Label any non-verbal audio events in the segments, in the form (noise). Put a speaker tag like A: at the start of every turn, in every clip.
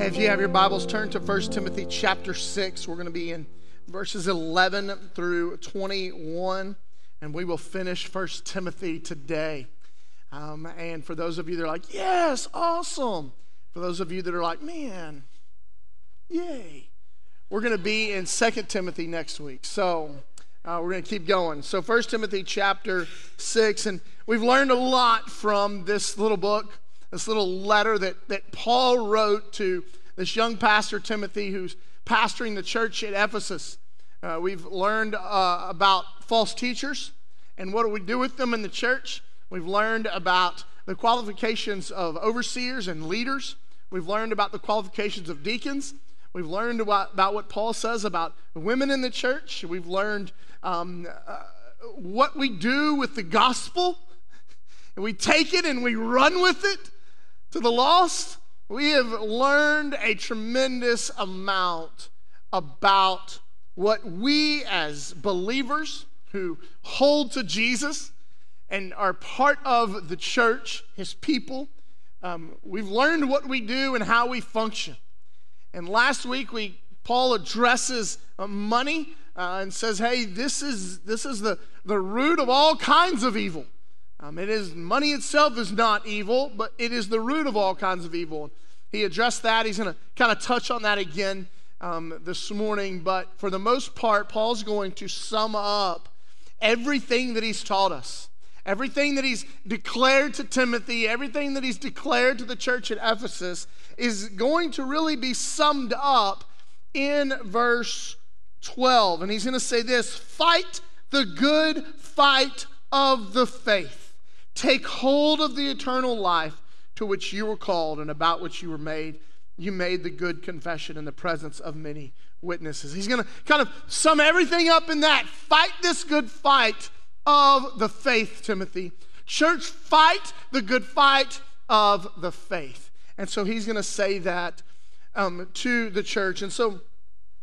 A: if you have your Bibles, turn to 1 Timothy chapter 6. We're going to be in verses 11 through 21, and we will finish 1 Timothy today. Um, and for those of you that are like, yes, awesome. For those of you that are like, man, yay. We're going to be in 2 Timothy next week. So uh, we're going to keep going. So 1 Timothy chapter 6, and we've learned a lot from this little book this little letter that, that Paul wrote to this young pastor, Timothy, who's pastoring the church at Ephesus. Uh, we've learned uh, about false teachers and what do we do with them in the church. We've learned about the qualifications of overseers and leaders. We've learned about the qualifications of deacons. We've learned about, about what Paul says about women in the church. We've learned um, uh, what we do with the gospel. (laughs) We take it and we run with it to the lost, we have learned a tremendous amount about what we as believers who hold to Jesus and are part of the church, his people, um, we've learned what we do and how we function. And last week, we Paul addresses uh, money uh, and says, "Hey, this is this is the the root of all kinds of evil." Um, it is money itself is not evil, but it is the root of all kinds of evil. He addressed that. He's going to kind of touch on that again um, this morning. But for the most part, Paul's going to sum up everything that he's taught us, everything that he's declared to Timothy, everything that he's declared to the church at Ephesus is going to really be summed up in verse 12. And he's going to say this fight the good fight of the faith. Take hold of the eternal life to which you were called and about which you were made. You made the good confession in the presence of many witnesses. He's going to kind of sum everything up in that. Fight this good fight of the faith, Timothy. Church, fight the good fight of the faith. And so he's going to say that um, to the church. And so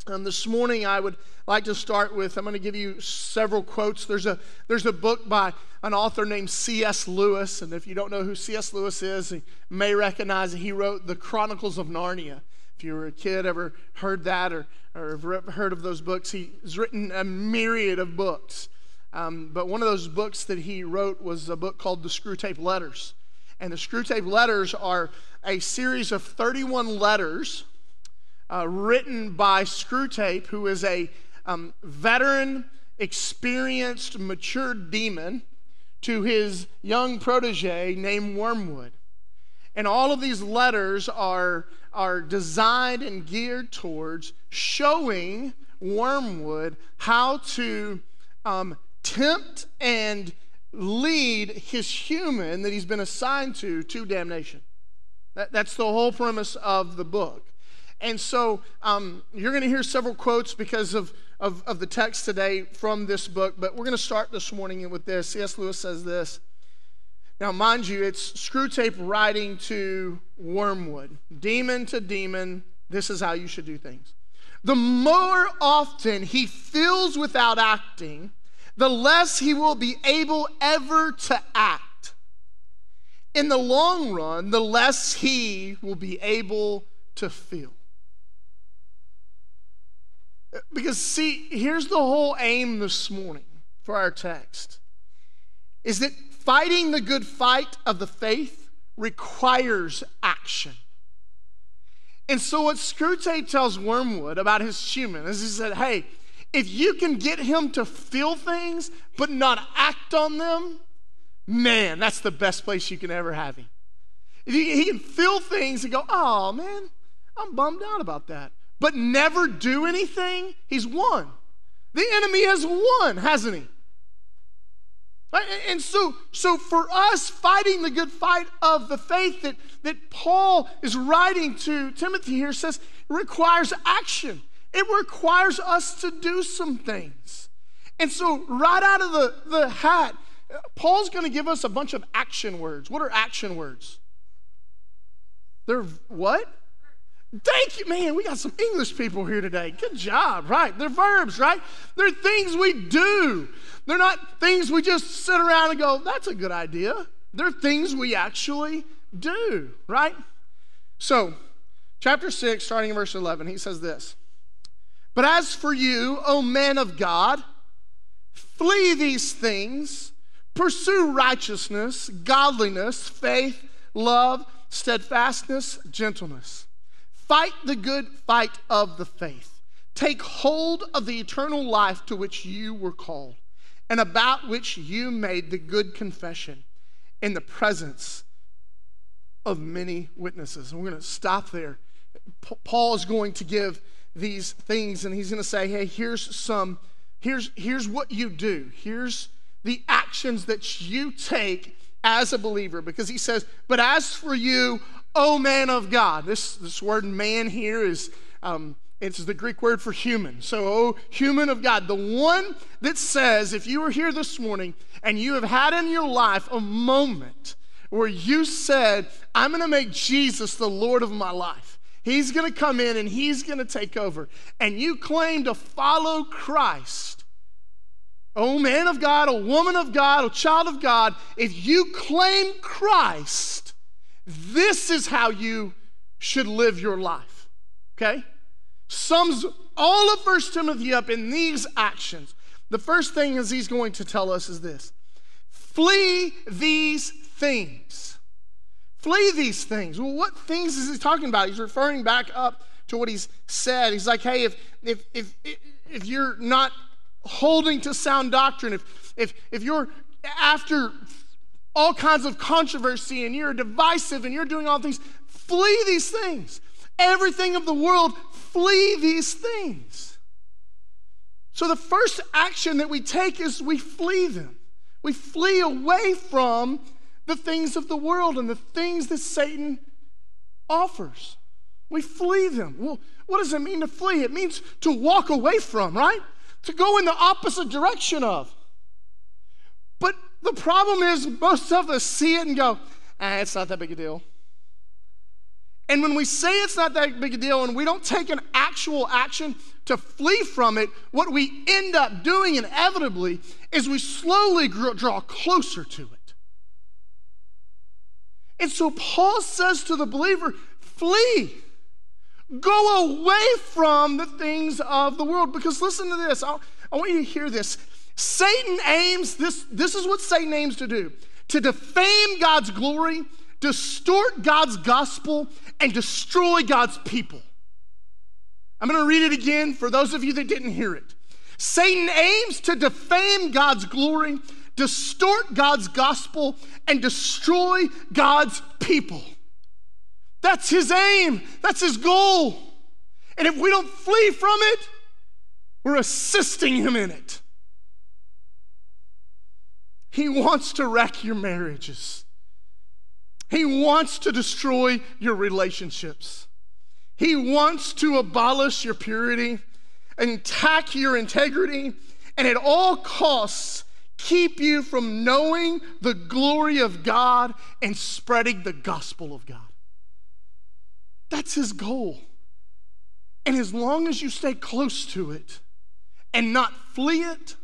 A: um, this morning I would like to start with, I'm going to give you several quotes. There's a, there's a book by an author named C.S. Lewis. And if you don't know who C.S. Lewis is, you may recognize. He wrote The Chronicles of Narnia. If you were a kid, ever heard that or, or heard of those books, he's written a myriad of books. Um, but one of those books that he wrote was a book called The Screwtape Letters. And the Screwtape Letters are a series of 31 letters uh, written by Screwtape, who is a um, veteran, experienced, mature demon to his young protege named Wormwood. And all of these letters are, are designed and geared towards showing Wormwood how to um, tempt and lead his human that he's been assigned to to damnation. That, that's the whole premise of the book. And so um, you're going to hear several quotes because of of, of the text today from this book, but we're going to start this morning with this. C.S. Lewis says this. Now, mind you, it's Screwtape writing to Wormwood. Demon to demon, this is how you should do things. The more often he feels without acting, the less he will be able ever to act. In the long run, the less he will be able to feel. Because, see, here's the whole aim this morning for our text is that fighting the good fight of the faith requires action. And so, what Screwtape tells Wormwood about his human is he said, hey, if you can get him to feel things but not act on them, man, that's the best place you can ever have him. If he, he can feel things and go, oh, man, I'm bummed out about that but never do anything, he's won. The enemy has won, hasn't he? And so, so for us, fighting the good fight of the faith that, that Paul is writing to Timothy here says requires action. It requires us to do some things. And so, right out of the, the hat, Paul's going to give us a bunch of action words. What are action words? They're what? Thank you, man. We got some English people here today. Good job, right? They're verbs, right? They're things we do. They're not things we just sit around and go, that's a good idea. They're things we actually do, right? So, chapter 6, starting in verse 11, he says this But as for you, O men of God, flee these things, pursue righteousness, godliness, faith, love, steadfastness, gentleness. Fight the good fight of the faith. Take hold of the eternal life to which you were called, and about which you made the good confession in the presence of many witnesses. And we're going to stop there. Paul is going to give these things, and he's going to say, hey, here's some, here's, here's what you do. Here's the actions that you take as a believer. Because he says, but as for you, O man of God, this, this word man here is, um, it's the Greek word for human. So, oh, human of God, the one that says, if you were here this morning and you have had in your life a moment where you said, I'm going to make Jesus the Lord of my life. He's going to come in and he's going to take over. And you claim to follow Christ. Oh, man of God, a woman of God, a child of God, if you claim Christ, this is how you should live your life. Okay? Sums all of First Timothy up in these actions. The first thing is he's going to tell us is this flee these things. Flee these things. Well, what things is he talking about? He's referring back up to what he's said. He's like, hey, if if if if you're not holding to sound doctrine, if if if you're after all kinds of controversy and you're divisive and you're doing all things, flee these things. Everything of the world, flee these things. So the first action that we take is we flee them. We flee away from the things of the world and the things that Satan offers. We flee them. Well, what does it mean to flee? It means to walk away from, right? To go in the opposite direction of. But the problem is, most of us see it and go, ah, it's not that big a deal. And when we say it's not that big a deal and we don't take an actual action to flee from it, what we end up doing inevitably is we slowly draw closer to it. And so Paul says to the believer, flee. Go away from the things of the world. Because listen to this. I, I want you to hear this. Satan aims, this, this is what Satan aims to do to defame God's glory, distort God's gospel, and destroy God's people. I'm going to read it again for those of you that didn't hear it. Satan aims to defame God's glory, distort God's gospel, and destroy God's people. That's his aim, that's his goal. And if we don't flee from it, we're assisting him in it. He wants to wreck your marriages. He wants to destroy your relationships. He wants to abolish your purity, attack your integrity, and at all costs keep you from knowing the glory of God and spreading the gospel of God. That's his goal. And as long as you stay close to it and not flee it,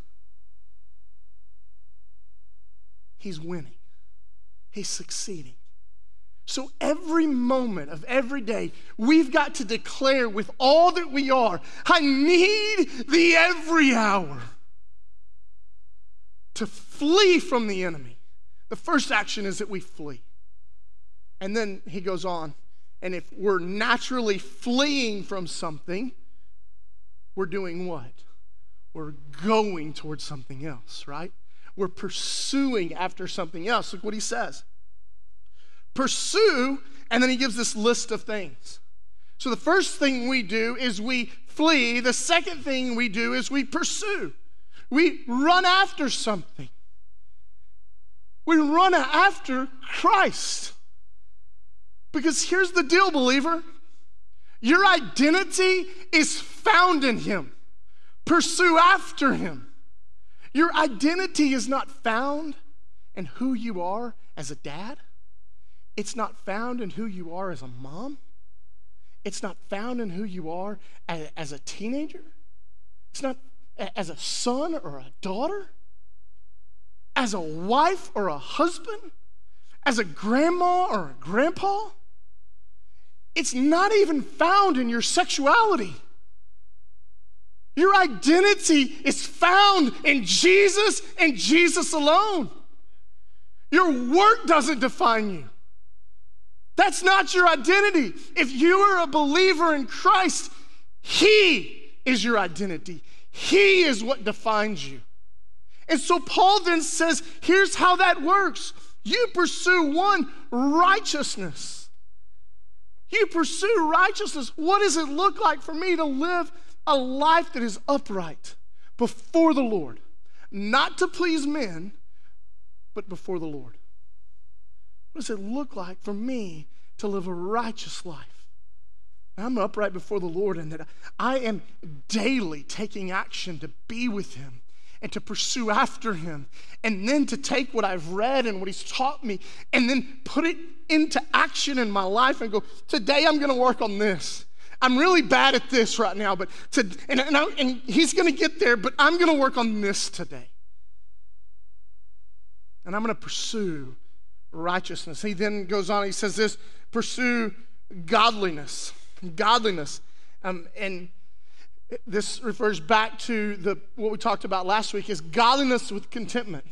A: he's winning, he's succeeding. So every moment of every day, we've got to declare with all that we are I need the every hour to flee from the enemy. The first action is that we flee. And then he goes on, and if we're naturally fleeing from something, we're doing what? We're going towards something else, right? We're pursuing after something else. Look what he says pursue, and then he gives this list of things. So the first thing we do is we flee, the second thing we do is we pursue. We run after something. We run after Christ. Because here's the deal, believer your identity is found in Him. Pursue after Him. Your identity is not found in who you are as a dad, it's not found in who you are as a mom, it's not found in who you are as, as a teenager, it's not as a son or a daughter, as a wife or a husband, as a grandma or a grandpa. it's not even found in your sexuality. Your identity is found in Jesus and Jesus alone. Your work doesn't define you. That's not your identity. If you are a believer in Christ, He is your identity. He is what defines you. And so Paul then says, here's how that works you pursue one, righteousness. You pursue righteousness. What does it look like for me to live a life that is upright before the Lord? Not to please men, but before the Lord. What does it look like for me to live a righteous life? I'm upright before the Lord and that I am daily taking action to be with Him and to pursue after Him and then to take what I've read and what He's taught me and then put it into action in my life and go, today I'm going to work on this. I'm really bad at this right now, but to, and, and, I, and He's going to get there, but I'm going to work on this today. And I'm going to pursue righteousness. He then goes on, he says this pursue godliness godliness. Um, and this refers back to the, what we talked about last week is godliness with contentment.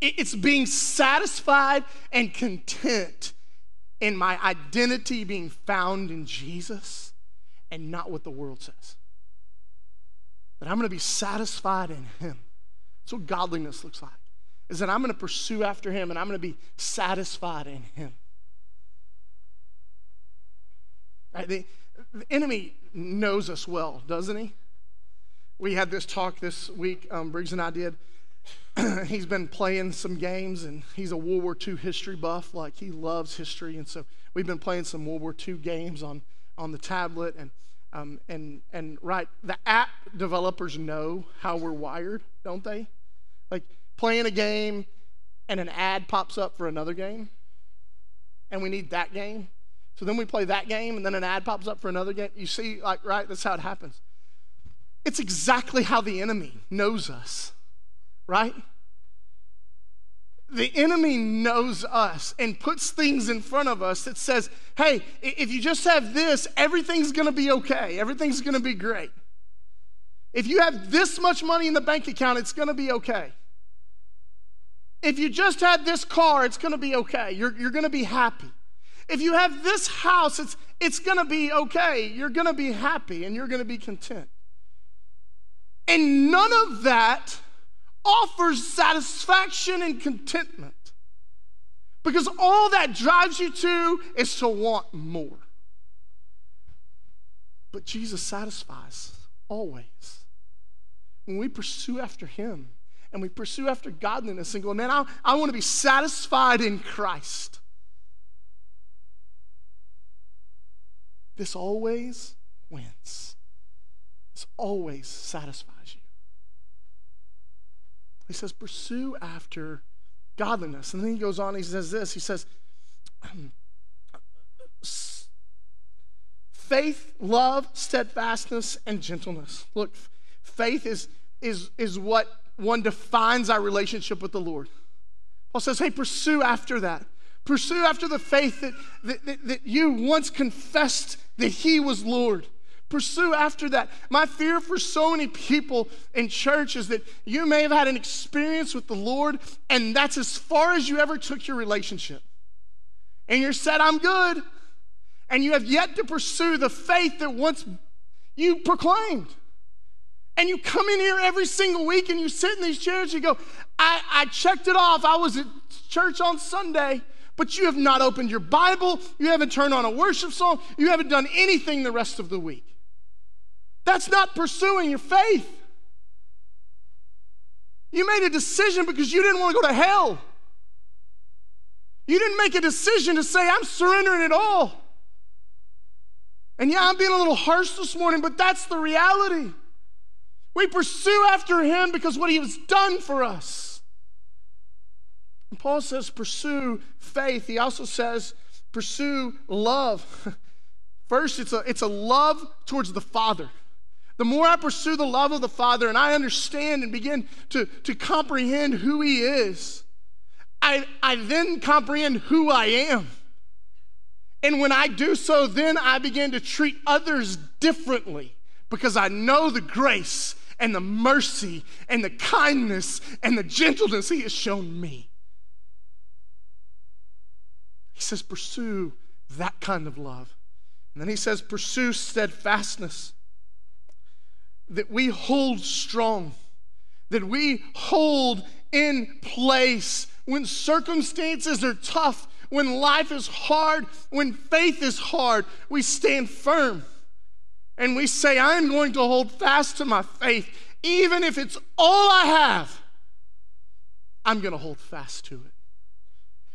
A: It's being satisfied and content in my identity being found in Jesus and not what the world says. That I'm going to be satisfied in Him. That's what godliness looks like. Is that I'm going to pursue after Him and I'm going to be satisfied in Him. Right? The, the enemy knows us well, doesn't he? We had this talk this week, um, Briggs and I did. (clears throat) he's been playing some games, and he's a World War II history buff. Like he loves history, and so we've been playing some World War II games on on the tablet, and um, and and right, the app developers know how we're wired, don't they? Like playing a game, and an ad pops up for another game, and we need that game, so then we play that game, and then an ad pops up for another game. You see, like, right? That's how it happens. It's exactly how the enemy knows us, right? The enemy knows us and puts things in front of us that says, hey, if you just have this, everything's gonna be okay. Everything's gonna be great. If you have this much money in the bank account, it's gonna be okay. If you just had this car, it's gonna be okay. You're, you're gonna be happy. If you have this house, it's, it's going to be okay. You're going to be happy and you're going to be content. And none of that offers satisfaction and contentment. Because all that drives you to is to want more. But Jesus satisfies always. When we pursue after Him and we pursue after godliness and go, man, I, I want to be satisfied in Christ. This always wins. This always satisfies you. He says, pursue after godliness. And then he goes on, he says this he says, faith, love, steadfastness, and gentleness. Look, faith is, is, is what one defines our relationship with the Lord. Paul says, hey, pursue after that. Pursue after the faith that, that, that, that you once confessed that He was Lord. Pursue after that. My fear for so many people in church is that you may have had an experience with the Lord, and that's as far as you ever took your relationship. And you're said, I'm good. And you have yet to pursue the faith that once you proclaimed. And you come in here every single week and you sit in these chairs, you go, I, I checked it off. I was at church on Sunday but you have not opened your Bible, you haven't turned on a worship song, you haven't done anything the rest of the week. That's not pursuing your faith. You made a decision because you didn't want to go to hell. You didn't make a decision to say, I'm surrendering it all. And yeah, I'm being a little harsh this morning, but that's the reality. We pursue after him because what he has done for us. And Paul says, pursue faith. He also says, pursue love. (laughs) First, it's a, it's a love towards the Father. The more I pursue the love of the Father and I understand and begin to, to comprehend who He is, I, I then comprehend who I am. And when I do so, then I begin to treat others differently because I know the grace and the mercy and the kindness and the gentleness He has shown me. He says, pursue that kind of love. And then He says, pursue steadfastness, that we hold strong, that we hold in place when circumstances are tough, when life is hard, when faith is hard, we stand firm and we say, I'm going to hold fast to my faith, even if it's all I have. I'm going to hold fast to it.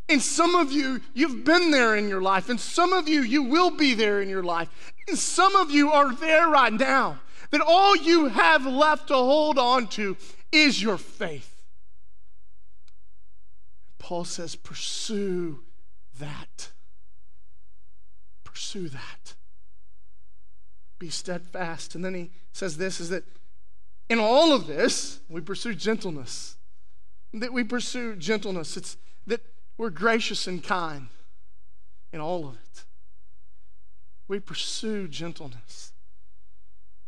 A: And some of you, you've been there in your life, and some of you, you will be there in your life. And some of you are there right now, that all you have left to hold on to is your faith. Paul says, pursue that. Pursue that. Be steadfast. And then he says this is that in all of this, we pursue gentleness. That we pursue gentleness. It's that we're gracious and kind in all of it. We pursue gentleness.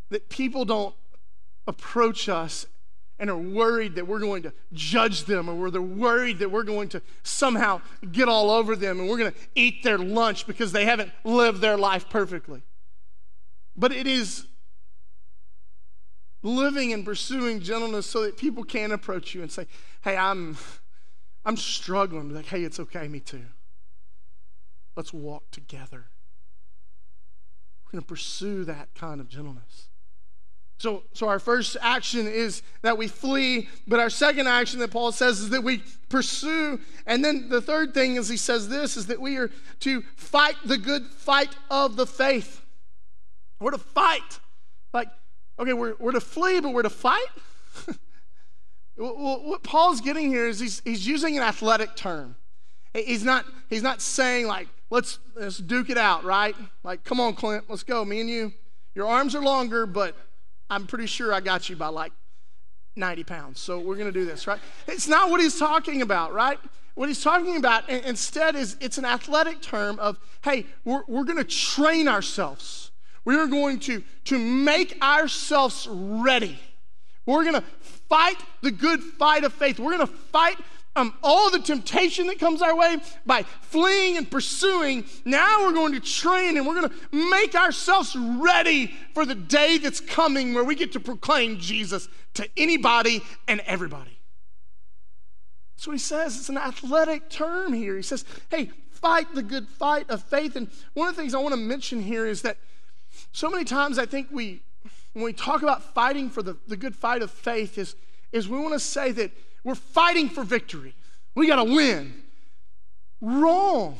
A: That people don't approach us and are worried that we're going to judge them or they're worried that we're going to somehow get all over them and we're going to eat their lunch because they haven't lived their life perfectly. But it is living and pursuing gentleness so that people can approach you and say, hey, I'm, I'm struggling. Like, hey, it's okay, me too. Let's walk together. We're going to pursue that kind of gentleness. So, so our first action is that we flee, but our second action that Paul says is that we pursue. And then the third thing is he says this is that we are to fight the good fight of the faith. We're to fight. Like, okay, we're, we're to flee, but we're to fight? (laughs) what Paul's getting here is he's, he's using an athletic term. He's not, he's not saying like, let's, let's duke it out, right? Like, come on, Clint, let's go. Me and you, your arms are longer, but I'm pretty sure I got you by like 90 pounds. So we're going to do this, right? It's not what he's talking about, right? What he's talking about instead is it's an athletic term of, hey, we're, we're going to train ourselves. We are going to, to make ourselves ready. We're going to fight the good fight of faith. We're going to fight um, all the temptation that comes our way by fleeing and pursuing. Now we're going to train and we're going to make ourselves ready for the day that's coming where we get to proclaim Jesus to anybody and everybody. That's what he says. It's an athletic term here. He says, hey, fight the good fight of faith. And one of the things I want to mention here is that so many times I think we, when we talk about fighting for the, the good fight of faith, is, is we want to say that we're fighting for victory. We got to win. Wrong.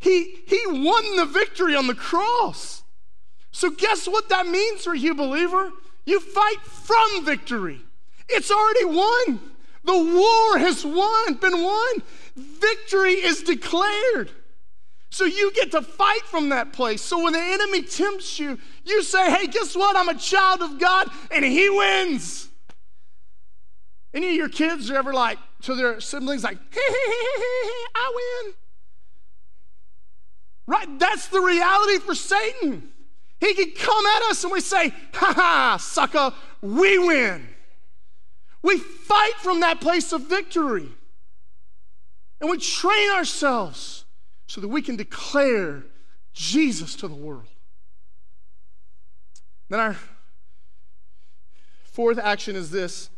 A: He, he won the victory on the cross. So, guess what that means for you, believer? You fight from victory. It's already won. The war has won, been won. Victory is declared. So you get to fight from that place. So when the enemy tempts you, you say, hey, guess what? I'm a child of God, and he wins. Any of your kids are ever like to their siblings, like, hee, he, he, I win? Right? That's the reality for Satan. He can come at us and we say, ha ha, sucker, we win. We fight from that place of victory. And we train ourselves so that we can declare Jesus to the world. Then our fourth action is this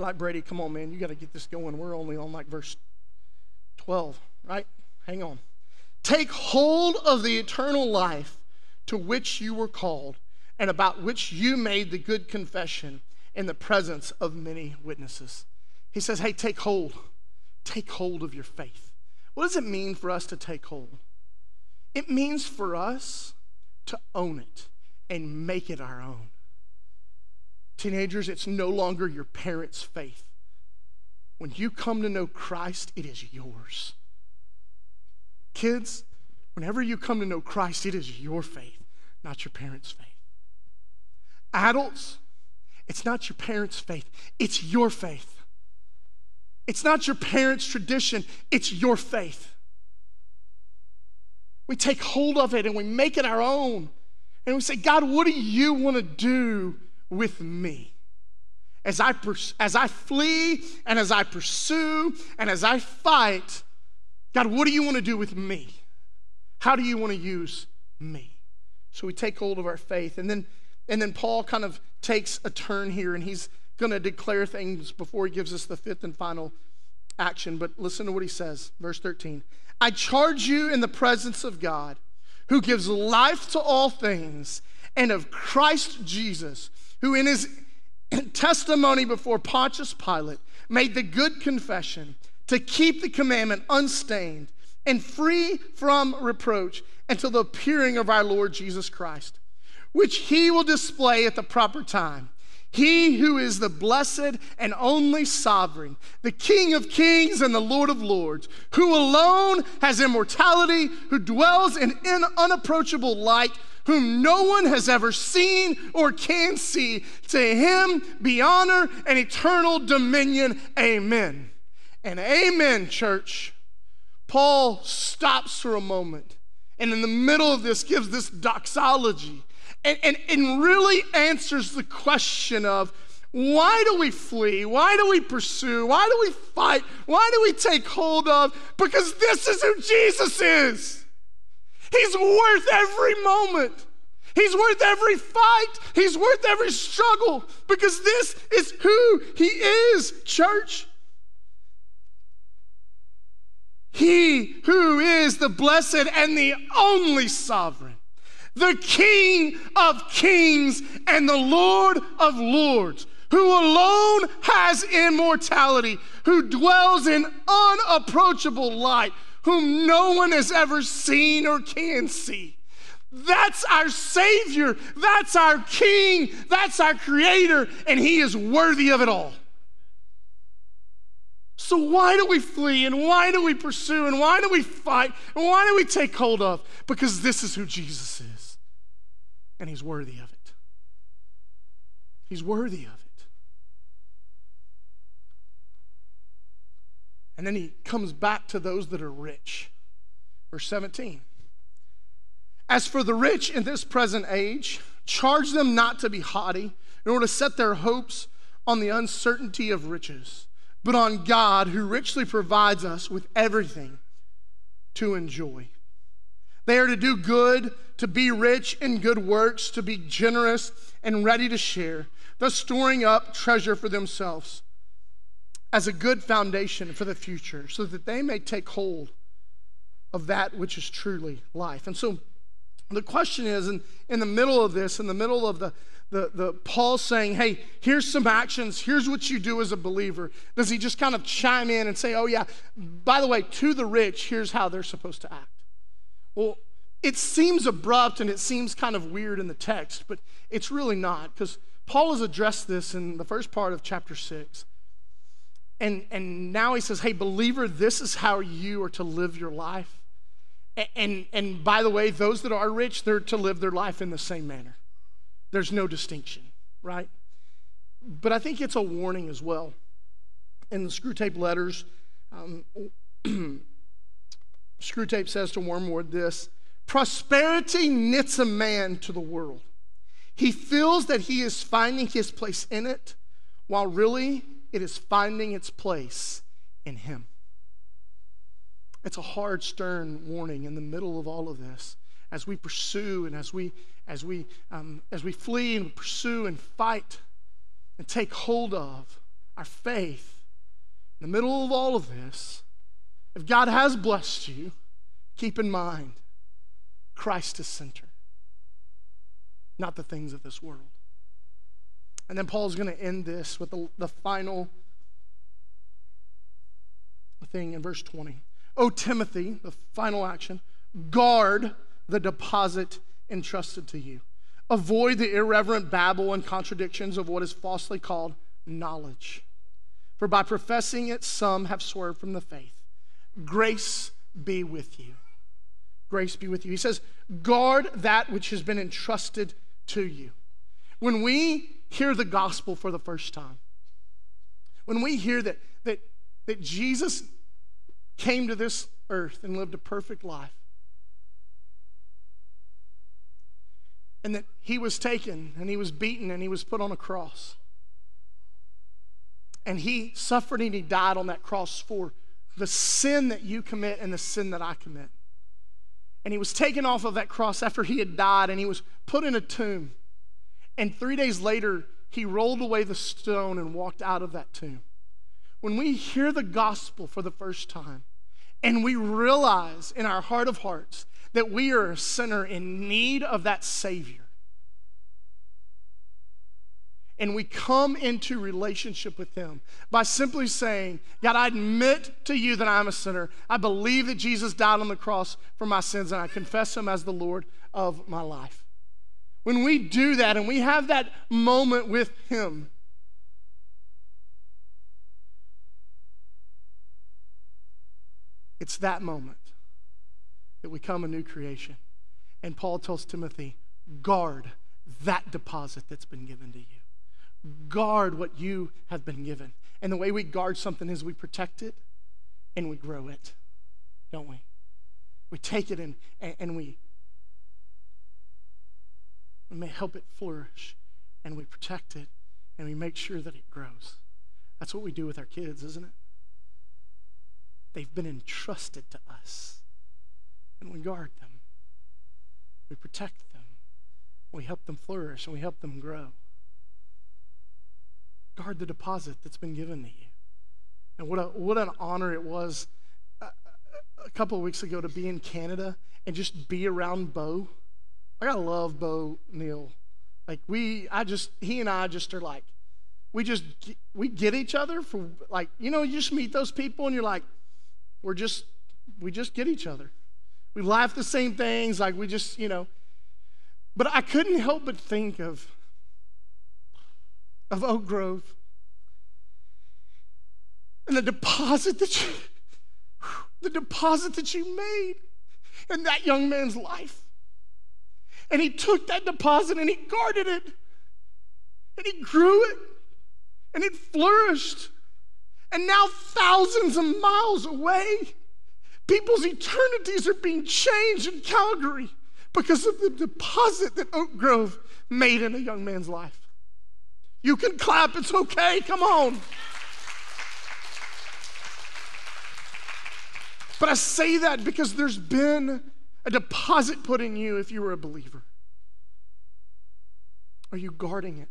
A: like, Brady, come on, man, you got to get this going. We're only on like verse 12, right? Hang on. Take hold of the eternal life to which you were called and about which you made the good confession in the presence of many witnesses. He says, hey, take hold. Take hold of your faith. What does it mean for us to take hold? It means for us to own it and make it our own. Teenagers, it's no longer your parents' faith. When you come to know Christ, it is yours. Kids, whenever you come to know Christ, it is your faith, not your parents' faith. Adults, it's not your parents' faith, it's your faith. It's not your parents' tradition, it's your faith. We take hold of it and we make it our own. And we say, God, what do you want to do with me? As I, as I flee and as I pursue and as I fight, God, what do you want to do with me? How do you want to use me? So we take hold of our faith. And then, and then Paul kind of takes a turn here and he's going to declare things before he gives us the fifth and final action. But listen to what he says, verse 13. I charge you in the presence of God, who gives life to all things, and of Christ Jesus, who in his (clears throat) testimony before Pontius Pilate made the good confession to keep the commandment unstained and free from reproach until the appearing of our Lord Jesus Christ, which he will display at the proper time. He who is the blessed and only sovereign, the King of kings and the Lord of lords, who alone has immortality, who dwells in unapproachable light, whom no one has ever seen or can see. To him be honor and eternal dominion. Amen. And amen, church. Paul stops for a moment and in the middle of this gives this doxology and, and, and really answers the question of why do we flee? Why do we pursue? Why do we fight? Why do we take hold of? Because this is who Jesus is. He's worth every moment. He's worth every fight. He's worth every struggle because this is who He is, church. He who is the blessed and the only sovereign the King of kings and the Lord of lords, who alone has immortality, who dwells in unapproachable light, whom no one has ever seen or can see. That's our Savior. That's our King. That's our Creator, and He is worthy of it all. So, why do we flee and why do we pursue and why do we fight and why do we take hold of? Because this is who Jesus is. And he's worthy of it. He's worthy of it. And then he comes back to those that are rich. Verse 17. As for the rich in this present age, charge them not to be haughty, nor to set their hopes on the uncertainty of riches but on God who richly provides us with everything to enjoy. They are to do good, to be rich in good works, to be generous and ready to share, thus storing up treasure for themselves as a good foundation for the future, so that they may take hold of that which is truly life. And so the question is in, in the middle of this, in the middle of the, the, the Paul saying, hey, here's some actions, here's what you do as a believer. Does he just kind of chime in and say, oh, yeah, by the way, to the rich, here's how they're supposed to act? Well, it seems abrupt and it seems kind of weird in the text, but it's really not because Paul has addressed this in the first part of chapter 6. And, and now he says, hey, believer, this is how you are to live your life. And, and, and by the way, those that are rich, they're to live their life in the same manner. There's no distinction, right? But I think it's a warning as well. In the Screwtape letters, um, (clears throat) Screwtape says to Wormwood this prosperity knits a man to the world. He feels that he is finding his place in it, while really it is finding its place in him. It's a hard, stern warning in the middle of all of this as we pursue and as we as we um, as we flee and pursue and fight and take hold of our faith in the middle of all of this if god has blessed you keep in mind christ is center not the things of this world and then paul's going to end this with the, the final thing in verse 20 oh timothy the final action guard the deposit entrusted to you. Avoid the irreverent babble and contradictions of what is falsely called knowledge. For by professing it, some have swerved from the faith. Grace be with you. Grace be with you. He says, guard that which has been entrusted to you. When we hear the gospel for the first time, when we hear that, that, that Jesus came to this earth and lived a perfect life, and that he was taken and he was beaten and he was put on a cross. And he suffered and he died on that cross for the sin that you commit and the sin that I commit. And he was taken off of that cross after he had died and he was put in a tomb. And three days later, he rolled away the stone and walked out of that tomb. When we hear the gospel for the first time and we realize in our heart of hearts that we are a sinner in need of that Savior, and we come into relationship with Him by simply saying, God, I admit to you that I'm a sinner. I believe that Jesus died on the cross for my sins, and I confess Him as the Lord of my life. When we do that and we have that moment with Him, it's that moment that we come a new creation. And Paul tells Timothy, guard that deposit that's been given to you guard what you have been given. And the way we guard something is we protect it and we grow it, don't we? We take it and, and, we, we may help it flourish and we protect it and we make sure that it grows. That's what we do with our kids, isn't it? They've been entrusted to us and we guard them. We protect them. We help them flourish and we help them grow. Guard the deposit that's been given to you. And what, a, what an honor it was a, a couple of weeks ago to be in Canada and just be around Bo. I love Bo Neal. Like, we, I just, he and I just are like, we just, we get each other for, like, you know, you just meet those people and you're like, we're just, we just get each other. We laugh the same things, like, we just, you know. But I couldn't help but think of, of Oak Grove and the deposit that you, (laughs) the deposit that you made in that young man's life. And he took that deposit and he guarded it and he grew it and it flourished. And now, thousands of miles away, people's eternities are being changed in Calgary because of the deposit that Oak Grove made in a young man's life. You can clap, it's okay, come on. But I say that because there's been a deposit put in you if you were a believer. Are you guarding it?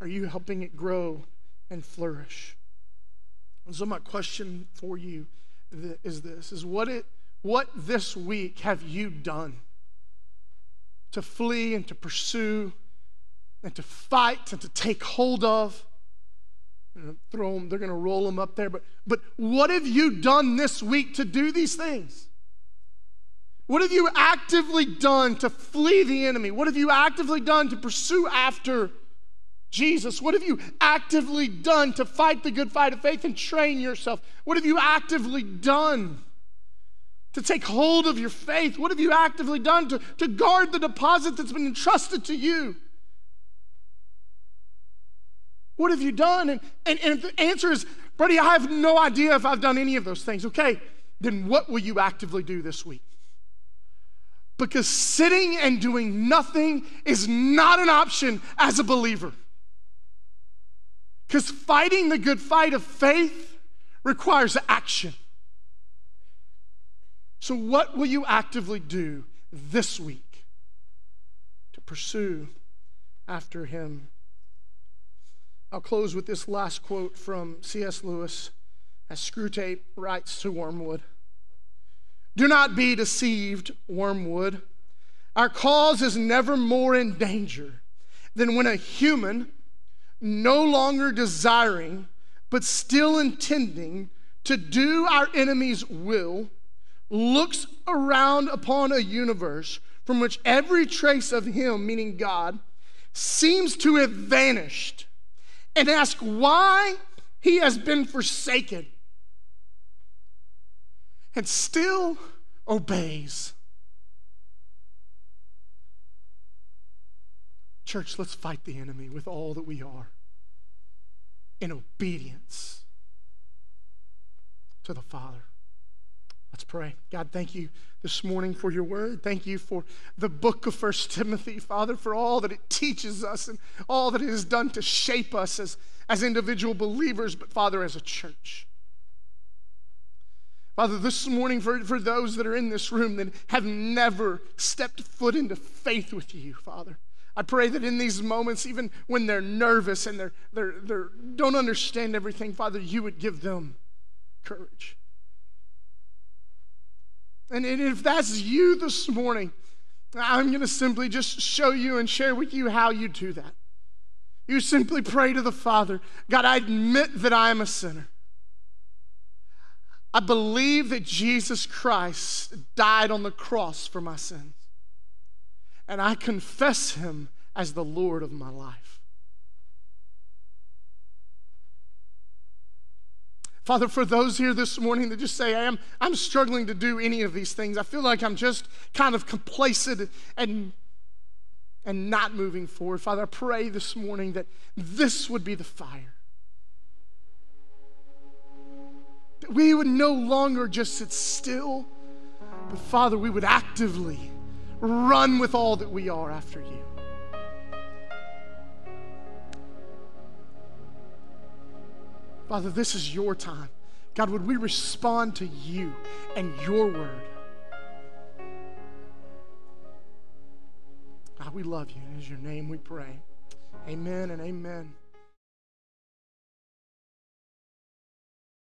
A: Are you helping it grow and flourish? And so my question for you is this is what it what this week have you done to flee and to pursue and to fight and to take hold of. Throw them, they're going to roll them up there. But, but what have you done this week to do these things? What have you actively done to flee the enemy? What have you actively done to pursue after Jesus? What have you actively done to fight the good fight of faith and train yourself? What have you actively done to take hold of your faith? What have you actively done to, to guard the deposit that's been entrusted to you? What have you done? And, and, and if the answer is, Buddy, I have no idea if I've done any of those things, okay, then what will you actively do this week? Because sitting and doing nothing is not an option as a believer. Because fighting the good fight of faith requires action. So, what will you actively do this week to pursue after him? I'll close with this last quote from C.S. Lewis as Screwtape writes to Wormwood Do not be deceived, Wormwood. Our cause is never more in danger than when a human, no longer desiring, but still intending to do our enemy's will, looks around upon a universe from which every trace of him, meaning God, seems to have vanished, and ask why he has been forsaken, and still obeys. Church, let's fight the enemy with all that we are in obedience to the Father. Let's pray. God, thank you this morning for your word. Thank you for the book of First Timothy, Father, for all that it teaches us and all that it has done to shape us as, as individual believers, but Father, as a church. Father, this morning, for, for those that are in this room that have never stepped foot into faith with you, Father, I pray that in these moments, even when they're nervous and they're, they're, they're don't understand everything, Father, you would give them courage. And if that's you this morning, I'm going to simply just show you and share with you how you do that. You simply pray to the Father God, I admit that I am a sinner. I believe that Jesus Christ died on the cross for my sins. And I confess him as the Lord of my life. Father, for those here this morning that just say, I'm, I'm struggling to do any of these things, I feel like I'm just kind of complacent and, and not moving forward. Father, I pray this morning that this would be the fire. That we would no longer just sit still, but Father, we would actively run with all that we are after you. Father, this is your time. God, would we respond to you and your word? God, we love you. In your name we pray. Amen and amen.